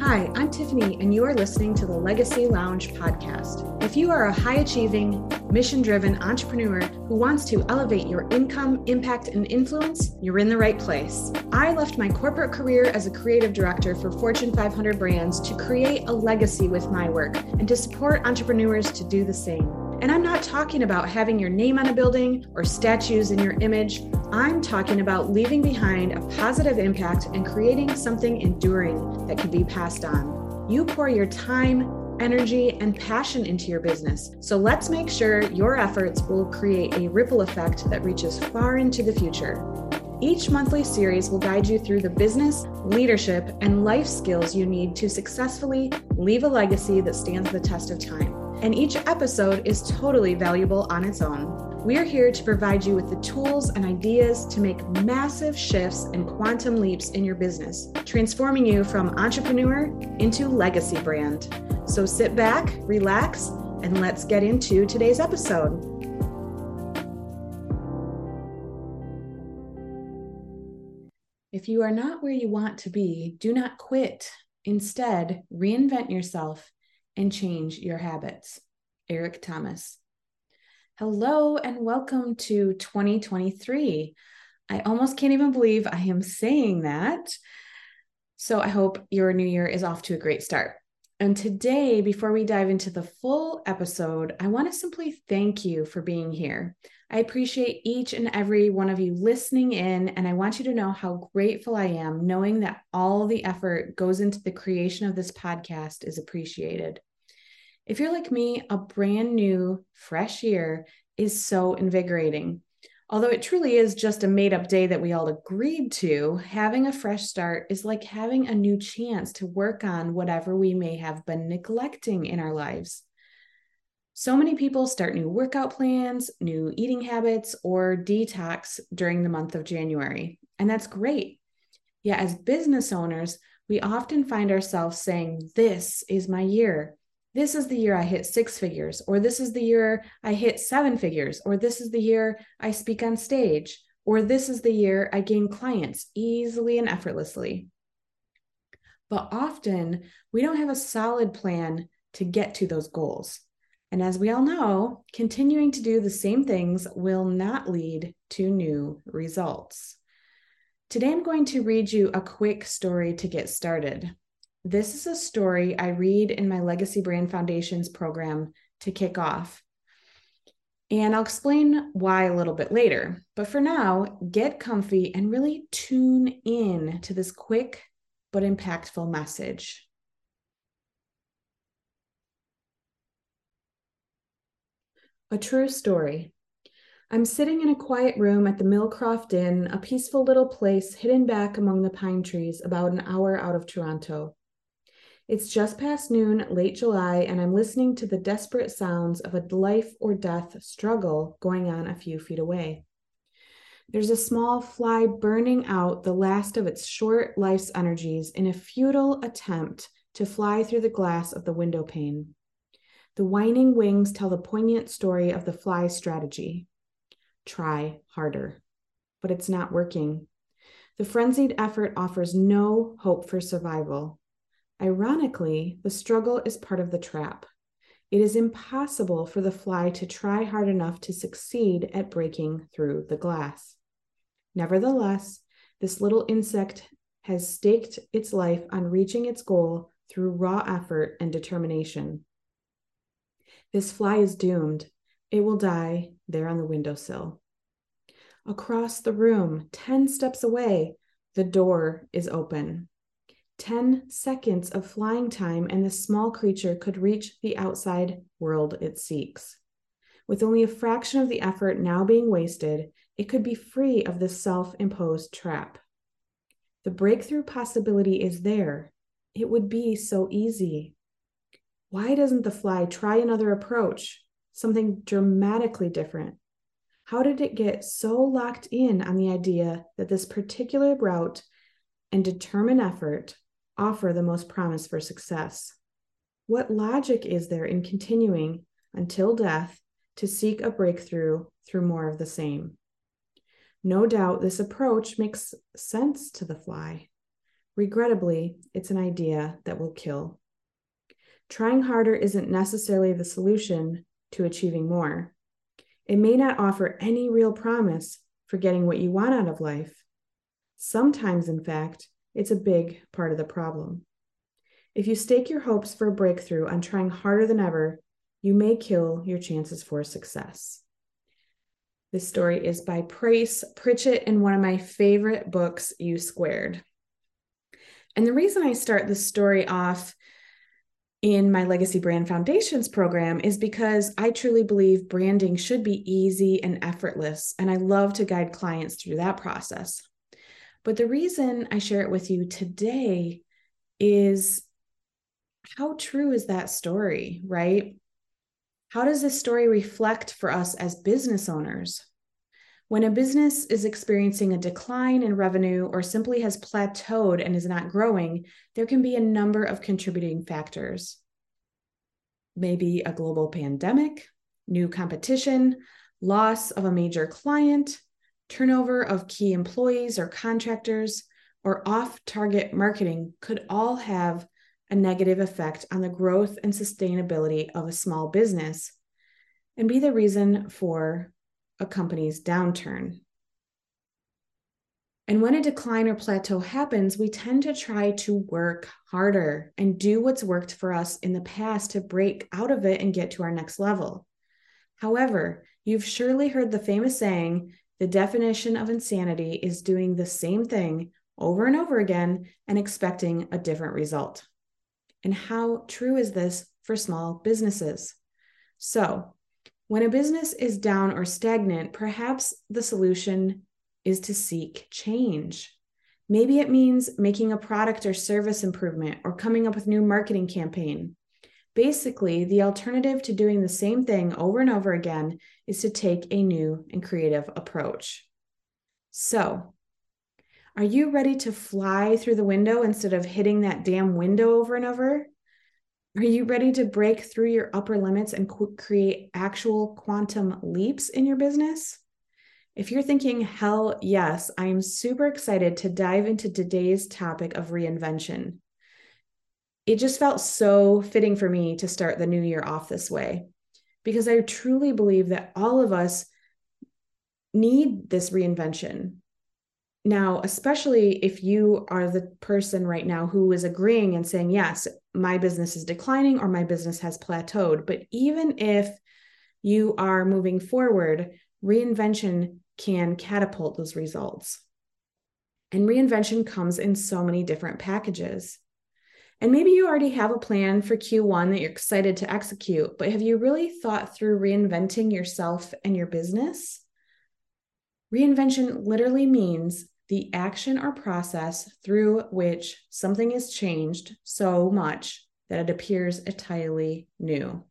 Hi, I'm Tiffany, and you are listening to the Legacy Lounge podcast. If you are a high achieving, mission driven entrepreneur who wants to elevate your income, impact, and influence, you're in the right place. I left my corporate career as a creative director for Fortune 500 brands to create a legacy with my work and to support entrepreneurs to do the same. And I'm not talking about having your name on a building or statues in your image. I'm talking about leaving behind a positive impact and creating something enduring that can be passed on. You pour your time, energy, and passion into your business. So let's make sure your efforts will create a ripple effect that reaches far into the future. Each monthly series will guide you through the business, leadership, and life skills you need to successfully leave a legacy that stands the test of time and each episode is totally valuable on its own. We are here to provide you with the tools and ideas to make massive shifts and quantum leaps in your business, transforming you from entrepreneur into legacy brand. So sit back, relax, and let's get into today's episode. If you are not where you want to be, do not quit. Instead, reinvent yourself and change your habits. Eric Thomas. Hello and welcome to 2023. I almost can't even believe I am saying that. So I hope your new year is off to a great start. And today, before we dive into the full episode, I want to simply thank you for being here. I appreciate each and every one of you listening in, and I want you to know how grateful I am knowing that all the effort goes into the creation of this podcast is appreciated. If you're like me, a brand new, fresh year is so invigorating. Although it truly is just a made up day that we all agreed to, having a fresh start is like having a new chance to work on whatever we may have been neglecting in our lives. So many people start new workout plans, new eating habits, or detox during the month of January, and that's great. Yet, as business owners, we often find ourselves saying, This is my year this is the year I hit six figures, or this is the year I hit seven figures, or this is the year I speak on stage, or this is the year I gain clients easily and effortlessly. But often we don't have a solid plan to get to those goals. And as we all know, continuing to do the same things will not lead to new results. Today, I'm going to read you a quick story to get started. This is a story I read in my Legacy Brand Foundations program to kick off. And I'll explain why a little bit later. But for now, get comfy and really tune in to this quick but impactful message. A true story. I'm sitting in a quiet room at the Millcroft Inn, a peaceful little place hidden back among the pine trees about an hour out of Toronto. It's just past noon, late July, and I'm listening to the desperate sounds of a life or death struggle going on a few feet away. There's a small fly burning out the last of its short life's energies in a futile attempt to fly through the glass of the window pane. The whining wings tell the poignant story of the fly's strategy try harder. But it's not working. The frenzied effort offers no hope for survival. Ironically, the struggle is part of the trap. It is impossible for the fly to try hard enough to succeed at breaking through the glass. Nevertheless, this little insect has staked its life on reaching its goal through raw effort and determination. This fly is doomed. It will die there on the windowsill. Across the room, 10 steps away, the door is open. 10 seconds of flying time, and the small creature could reach the outside world it seeks. With only a fraction of the effort now being wasted, it could be free of this self imposed trap. The breakthrough possibility is there. It would be so easy. Why doesn't the fly try another approach, something dramatically different? How did it get so locked in on the idea that this particular route and determined effort offer the most promise for success? What logic is there in continuing until death to seek a breakthrough through more of the same? No doubt this approach makes sense to the fly. Regrettably, it's an idea that will kill. Trying harder isn't necessarily the solution to achieving more. It may not offer any real promise for getting what you want out of life. Sometimes, in fact, it's a big part of the problem. If you stake your hopes for a breakthrough on trying harder than ever, you may kill your chances for success. This story is by Price Pritchett in one of my favorite books, U Squared. And the reason I start this story off in my Legacy Brand Foundations program is because I truly believe branding should be easy and effortless. And I love to guide clients through that process. But the reason I share it with you today is how true is that story, right? How does this story reflect for us as business owners? When a business is experiencing a decline in revenue or simply has plateaued and is not growing, there can be a number of contributing factors. Maybe a global pandemic, new competition, loss of a major client, turnover of key employees or contractors, or off target marketing could all have a negative effect on the growth and sustainability of a small business and be the reason for a company's downturn. And when a decline or plateau happens, we tend to try to work harder and do what's worked for us in the past to break out of it and get to our next level. However, you've surely heard the famous saying the definition of insanity is doing the same thing over and over again and expecting a different result. And how true is this for small businesses? So, when a business is down or stagnant, perhaps the solution is to seek change. Maybe it means making a product or service improvement or coming up with new marketing campaign. Basically, the alternative to doing the same thing over and over again is to take a new and creative approach. So, are you ready to fly through the window instead of hitting that damn window over and over? Are you ready to break through your upper limits and create actual quantum leaps in your business? If you're thinking, hell yes, I am super excited to dive into today's topic of reinvention. It just felt so fitting for me to start the new year off this way because I truly believe that all of us need this reinvention. Now, especially if you are the person right now who is agreeing and saying, yes, my business is declining or my business has plateaued. But even if you are moving forward, reinvention can catapult those results. And reinvention comes in so many different packages. And maybe you already have a plan for Q1 that you're excited to execute, but have you really thought through reinventing yourself and your business? Reinvention literally means the action or process through which something is changed so much that it appears entirely new.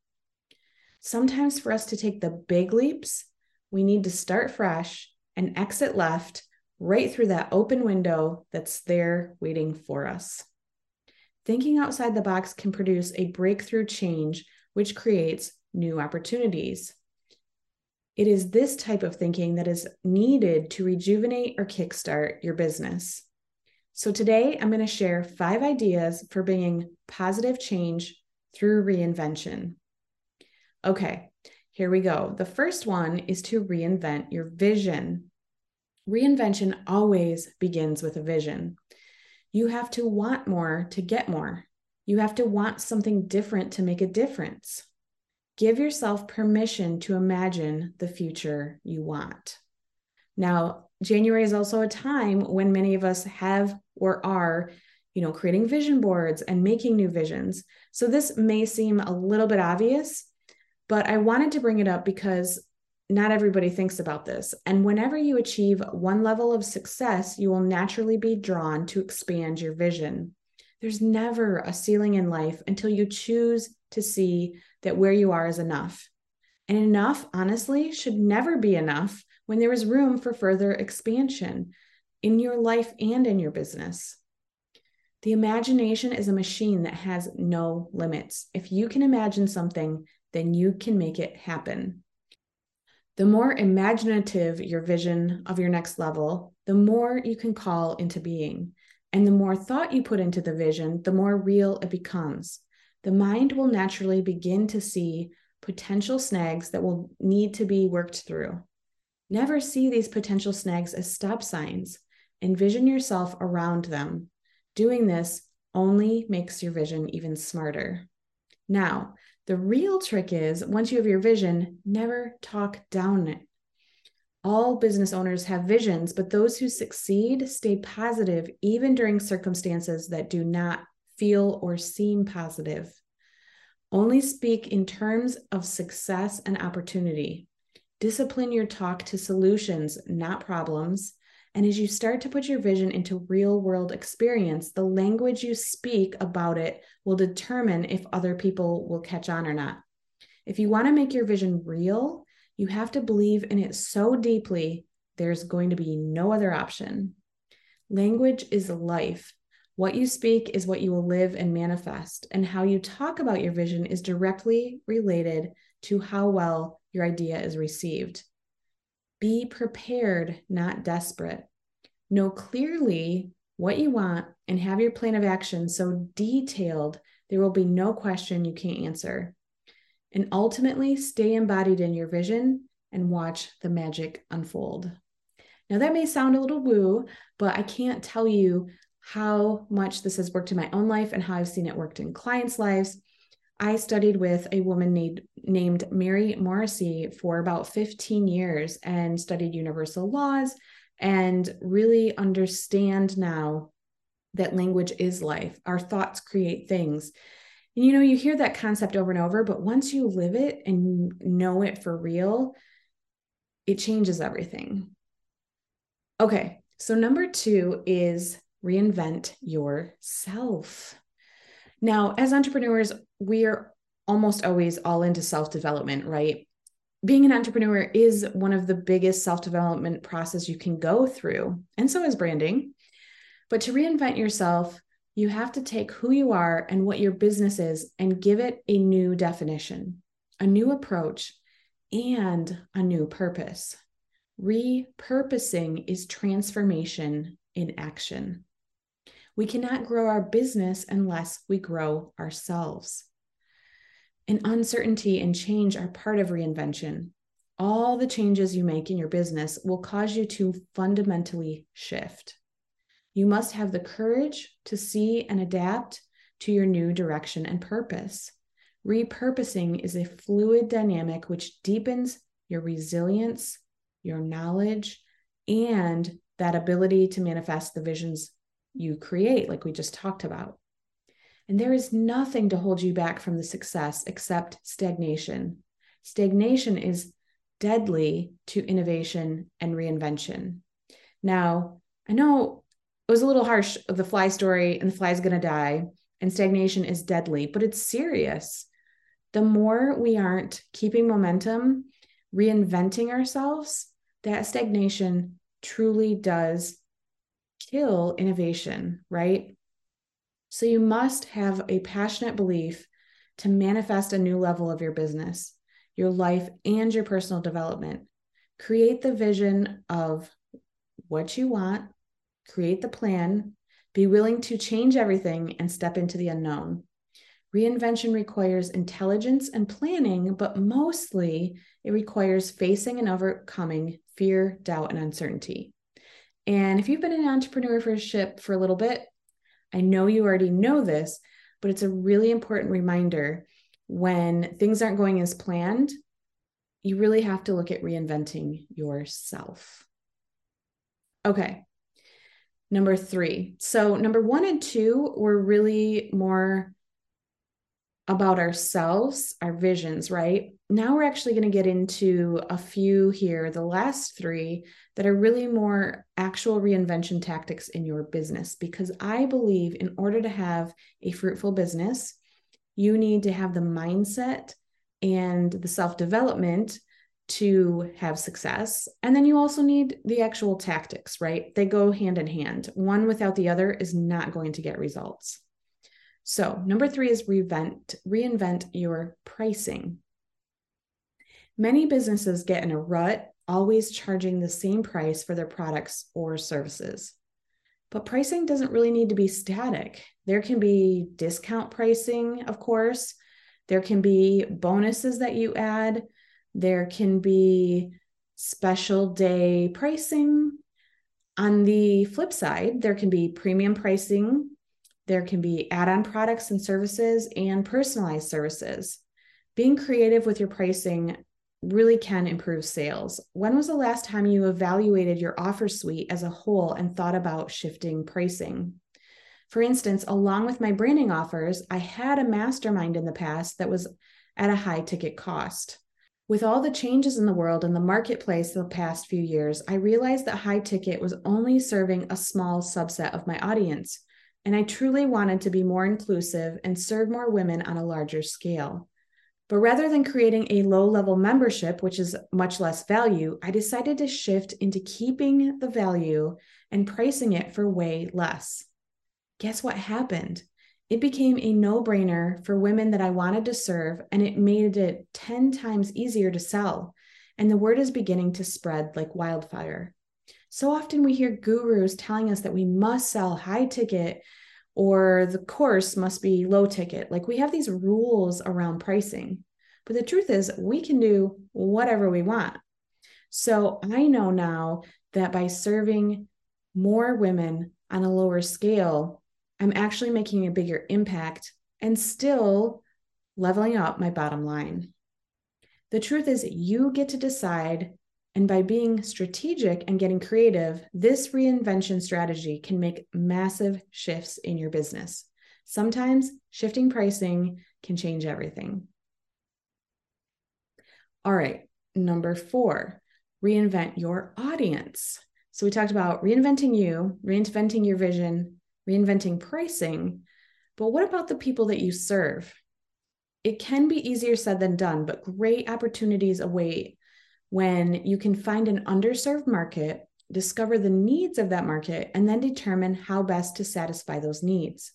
Sometimes, for us to take the big leaps, we need to start fresh and exit left right through that open window that's there waiting for us. Thinking outside the box can produce a breakthrough change, which creates new opportunities. It is this type of thinking that is needed to rejuvenate or kickstart your business. So, today I'm going to share five ideas for bringing positive change through reinvention. Okay, here we go. The first one is to reinvent your vision. Reinvention always begins with a vision. You have to want more to get more. You have to want something different to make a difference. Give yourself permission to imagine the future you want. Now, January is also a time when many of us have or are, you know, creating vision boards and making new visions. So this may seem a little bit obvious, but I wanted to bring it up because not everybody thinks about this. And whenever you achieve one level of success, you will naturally be drawn to expand your vision. There's never a ceiling in life until you choose to see that where you are is enough. And enough, honestly, should never be enough when there is room for further expansion in your life and in your business. The imagination is a machine that has no limits. If you can imagine something, then you can make it happen. The more imaginative your vision of your next level, the more you can call into being. And the more thought you put into the vision, the more real it becomes. The mind will naturally begin to see potential snags that will need to be worked through. Never see these potential snags as stop signs. Envision yourself around them. Doing this only makes your vision even smarter. Now, the real trick is once you have your vision, never talk down it. All business owners have visions, but those who succeed stay positive even during circumstances that do not feel or seem positive. Only speak in terms of success and opportunity. Discipline your talk to solutions, not problems. And as you start to put your vision into real world experience, the language you speak about it will determine if other people will catch on or not. If you want to make your vision real, you have to believe in it so deeply, there's going to be no other option. Language is life. What you speak is what you will live and manifest, and how you talk about your vision is directly related to how well your idea is received. Be prepared, not desperate. Know clearly what you want and have your plan of action so detailed there will be no question you can't answer. And ultimately, stay embodied in your vision and watch the magic unfold. Now, that may sound a little woo, but I can't tell you how much this has worked in my own life and how I've seen it worked in clients' lives. I studied with a woman named, named Mary Morrissey for about 15 years and studied universal laws and really understand now that language is life. Our thoughts create things. And you know, you hear that concept over and over, but once you live it and know it for real, it changes everything. Okay, so number two is reinvent yourself. Now, as entrepreneurs, we are almost always all into self development, right? Being an entrepreneur is one of the biggest self development process you can go through, and so is branding. But to reinvent yourself, you have to take who you are and what your business is and give it a new definition, a new approach, and a new purpose. Repurposing is transformation in action. We cannot grow our business unless we grow ourselves. And uncertainty and change are part of reinvention. All the changes you make in your business will cause you to fundamentally shift. You must have the courage to see and adapt to your new direction and purpose. Repurposing is a fluid dynamic which deepens your resilience, your knowledge, and that ability to manifest the visions you create, like we just talked about. And there is nothing to hold you back from the success except stagnation. Stagnation is deadly to innovation and reinvention. Now, I know it was a little harsh of the fly story and the fly is going to die and stagnation is deadly, but it's serious. The more we aren't keeping momentum, reinventing ourselves, that stagnation truly does kill innovation, right? So you must have a passionate belief to manifest a new level of your business, your life, and your personal development. Create the vision of what you want, create the plan, be willing to change everything and step into the unknown. Reinvention requires intelligence and planning, but mostly it requires facing and overcoming fear, doubt, and uncertainty. And if you've been in entrepreneurship for a little bit, I know you already know this, but it's a really important reminder when things aren't going as planned, you really have to look at reinventing yourself. Okay. Number three. So, number one and two were really more about ourselves, our visions, right? Now we're actually going to get into a few here, the last three that are really more actual reinvention tactics in your business. Because I believe in order to have a fruitful business, you need to have the mindset and the self development to have success. And then you also need the actual tactics, right? They go hand in hand. One without the other is not going to get results. So, number three is reinvent, reinvent your pricing. Many businesses get in a rut, always charging the same price for their products or services. But pricing doesn't really need to be static. There can be discount pricing, of course. There can be bonuses that you add. There can be special day pricing. On the flip side, there can be premium pricing. There can be add on products and services and personalized services. Being creative with your pricing really can improve sales. When was the last time you evaluated your offer suite as a whole and thought about shifting pricing? For instance, along with my branding offers, I had a mastermind in the past that was at a high ticket cost. With all the changes in the world and the marketplace the past few years, I realized that high ticket was only serving a small subset of my audience. And I truly wanted to be more inclusive and serve more women on a larger scale. But rather than creating a low level membership, which is much less value, I decided to shift into keeping the value and pricing it for way less. Guess what happened? It became a no brainer for women that I wanted to serve, and it made it 10 times easier to sell. And the word is beginning to spread like wildfire. So often we hear gurus telling us that we must sell high ticket or the course must be low ticket. Like we have these rules around pricing. But the truth is, we can do whatever we want. So I know now that by serving more women on a lower scale, I'm actually making a bigger impact and still leveling up my bottom line. The truth is, you get to decide and by being strategic and getting creative, this reinvention strategy can make massive shifts in your business. Sometimes shifting pricing can change everything. All right, number four, reinvent your audience. So we talked about reinventing you, reinventing your vision, reinventing pricing. But what about the people that you serve? It can be easier said than done, but great opportunities await when you can find an underserved market, discover the needs of that market, and then determine how best to satisfy those needs.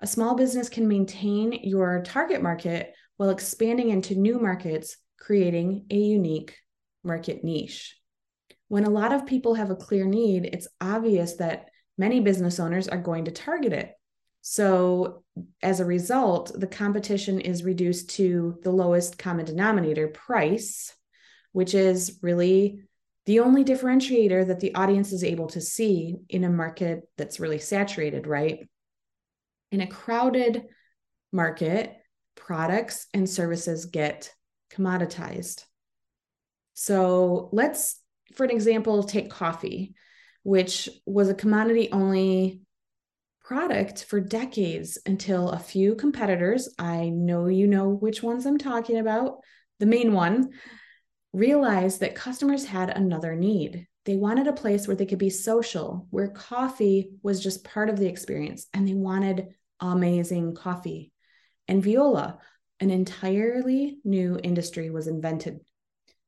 A small business can maintain your target market while expanding into new markets, creating a unique market niche. When a lot of people have a clear need, it's obvious that many business owners are going to target it. So, as a result, the competition is reduced to the lowest common denominator price which is really the only differentiator that the audience is able to see in a market that's really saturated, right? In a crowded market, products and services get commoditized. So let's, for an example, take coffee, which was a commodity only product for decades until a few competitors, I know you know which ones I'm talking about, the main one, realized that customers had another need. They wanted a place where they could be social, where coffee was just part of the experience, and they wanted amazing coffee. And Viola, an entirely new industry, was invented.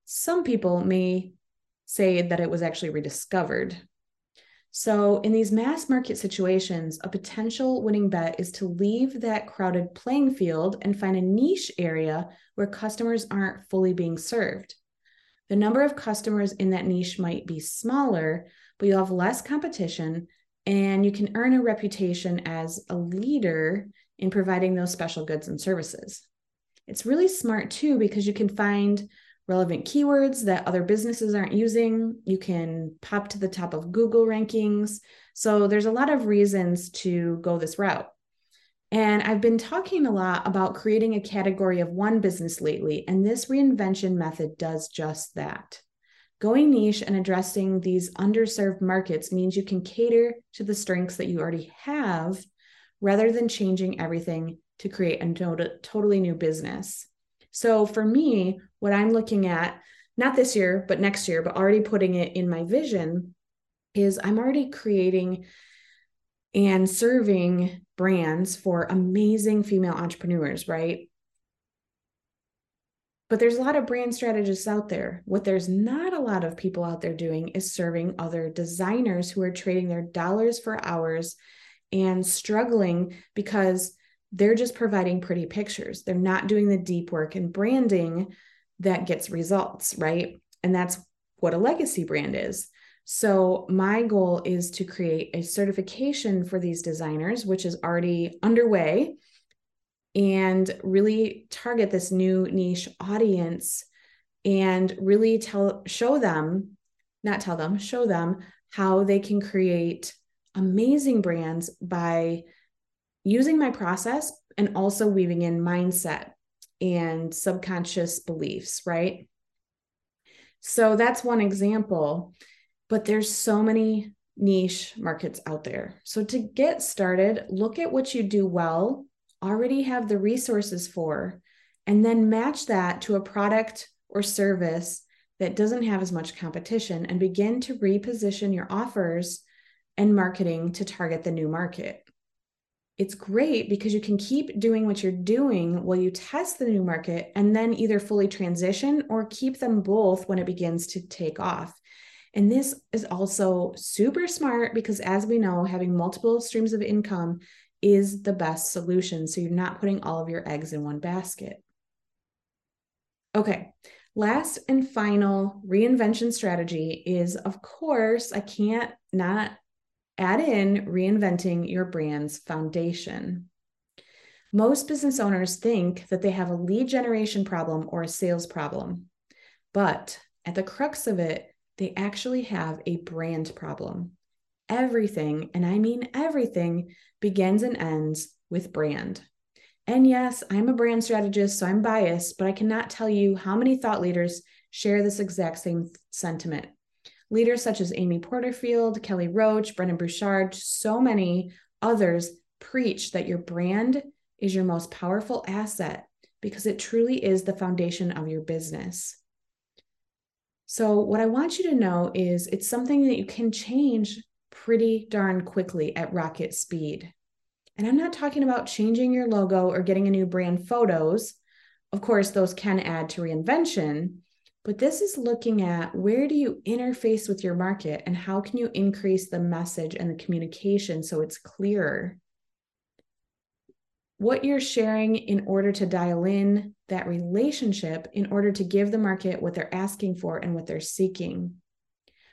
Some people may say that it was actually rediscovered. So, in these mass market situations, a potential winning bet is to leave that crowded playing field and find a niche area where customers aren't fully being served. The number of customers in that niche might be smaller, but you'll have less competition and you can earn a reputation as a leader in providing those special goods and services. It's really smart too because you can find relevant keywords that other businesses aren't using. You can pop to the top of Google rankings. So there's a lot of reasons to go this route. And I've been talking a lot about creating a category of one business lately, and this reinvention method does just that. Going niche and addressing these underserved markets means you can cater to the strengths that you already have rather than changing everything to create a tota-, totally new business. So for me, what I'm looking at, not this year, but next year, but already putting it in my vision, is I'm already creating and serving brands for amazing female entrepreneurs, right? But there's a lot of brand strategists out there. What there's not a lot of people out there doing is serving other designers who are trading their dollars for hours and struggling because they're just providing pretty pictures. They're not doing the deep work and branding that gets results, right? And that's what a legacy brand is. So, my goal is to create a certification for these designers, which is already underway, and really target this new niche audience and really tell show them not tell them show them how they can create amazing brands by using my process and also weaving in mindset and subconscious beliefs right? So that's one example but there's so many niche markets out there so to get started look at what you do well already have the resources for, and then match that to a product or service that doesn't have as much competition and begin to reposition your offers and marketing to target the new market. It's great because you can keep doing what you're doing while you test the new market and then either fully transition or keep them both when it begins to take off. And this is also super smart because, as we know, having multiple streams of income is the best solution. So you're not putting all of your eggs in one basket. Okay, last and final reinvention strategy is, of course, I can't not add in reinventing your brand's foundation. Most business owners think that they have a lead generation problem or a sales problem, but at the crux of it, they actually have a brand problem. Everything, and I mean everything, begins and ends with brand. And yes, I'm a brand strategist, so I'm biased, but I cannot tell you how many thought leaders share this exact same sentiment. Leaders such as Amy Porterfield, Kelly Roach, Brendon Burchard, so many others preach that your brand is your most powerful asset because it truly is the foundation of your business. So, what I want you to know is it's something that you can change pretty darn quickly at rocket speed. And I'm not talking about changing your logo or getting a new brand photos. Of course, those can add to reinvention, but this is looking at where do you interface with your market and how can you increase the message and the communication so it's clearer. What you're sharing in order to dial in that relationship in order to give the market what they're asking for and what they're seeking.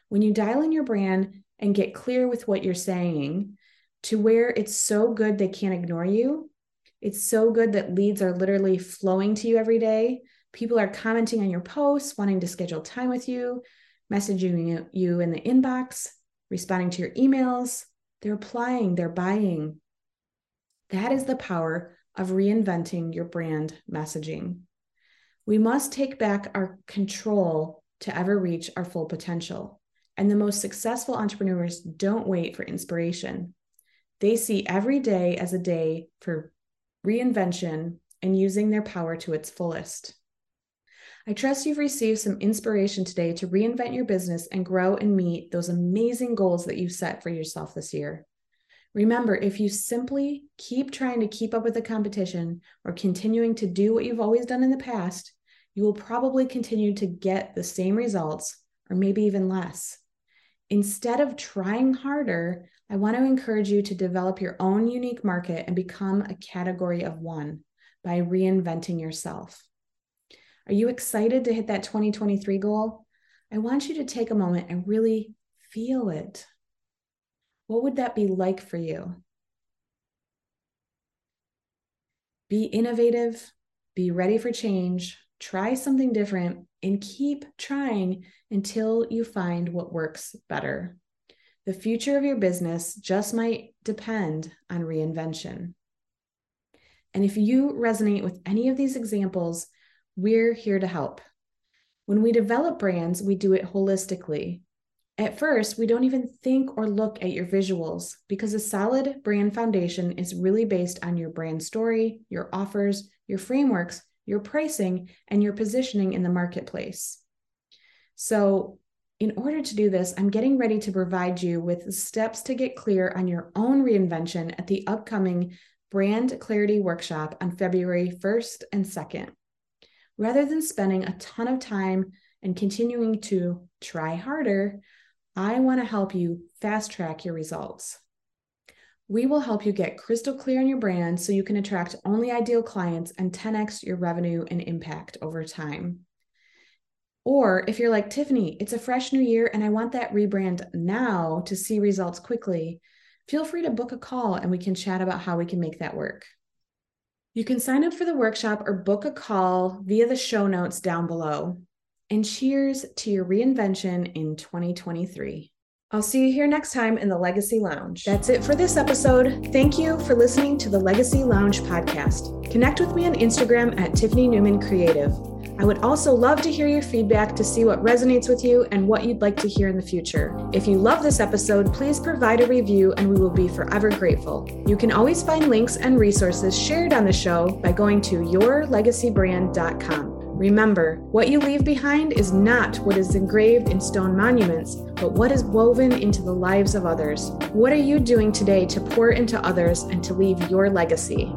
When you dial in your brand, and get clear with what you're saying to where it's so good they can't ignore you. It's so good that leads are literally flowing to you every day. People are commenting on your posts, wanting to schedule time with you, messaging you in the inbox, responding to your emails. They're applying, they're buying. That is the power of reinventing your brand messaging. We must take back our control to ever reach our full potential. And the most successful entrepreneurs don't wait for inspiration. They see every day as a day for reinvention and using their power to its fullest. I trust you've received some inspiration today to reinvent your business and grow and meet those amazing goals that you've set for yourself this year. Remember, if you simply keep trying to keep up with the competition or continuing to do what you've always done in the past, you will probably continue to get the same results or maybe even less. Instead of trying harder, I want to encourage you to develop your own unique market and become a category of one by reinventing yourself. Are you excited to hit that 2023 goal? I want you to take a moment and really feel it. What would that be like for you? Be innovative, be ready for change, try something different, and keep trying until you find what works better. The future of your business just might depend on reinvention. And if you resonate with any of these examples, we're here to help. When we develop brands, we do it holistically. At first, we don't even think or look at your visuals because a solid brand foundation is really based on your brand story, your offers, your frameworks, your pricing, and your positioning in the marketplace. So, in order to do this, I'm getting ready to provide you with steps to get clear on your own reinvention at the upcoming Brand Clarity Workshop on February 1st and 2nd. Rather than spending a ton of time and continuing to try harder, I want to help you fast track your results. We will help you get crystal clear on your brand so you can attract only ideal clients and 10x your revenue and impact over time. Or if you're like Tiffany, it's a fresh new year and I want that rebrand now to see results quickly, feel free to book a call and we can chat about how we can make that work. You can sign up for the workshop or book a call via the show notes down below. And cheers to your reinvention in 2023. I'll see you here next time in the Legacy Lounge. That's it for this episode. Thank you for listening to the Legacy Lounge podcast. Connect with me on Instagram at Tiffany Newman Creative. I would also love to hear your feedback to see what resonates with you and what you'd like to hear in the future. If you love this episode, please provide a review and we will be forever grateful. You can always find links and resources shared on the show by going to yourlegacybrand.com. Remember, what you leave behind is not what is engraved in stone monuments, but what is woven into the lives of others. What are you doing today to pour into others and to leave your legacy?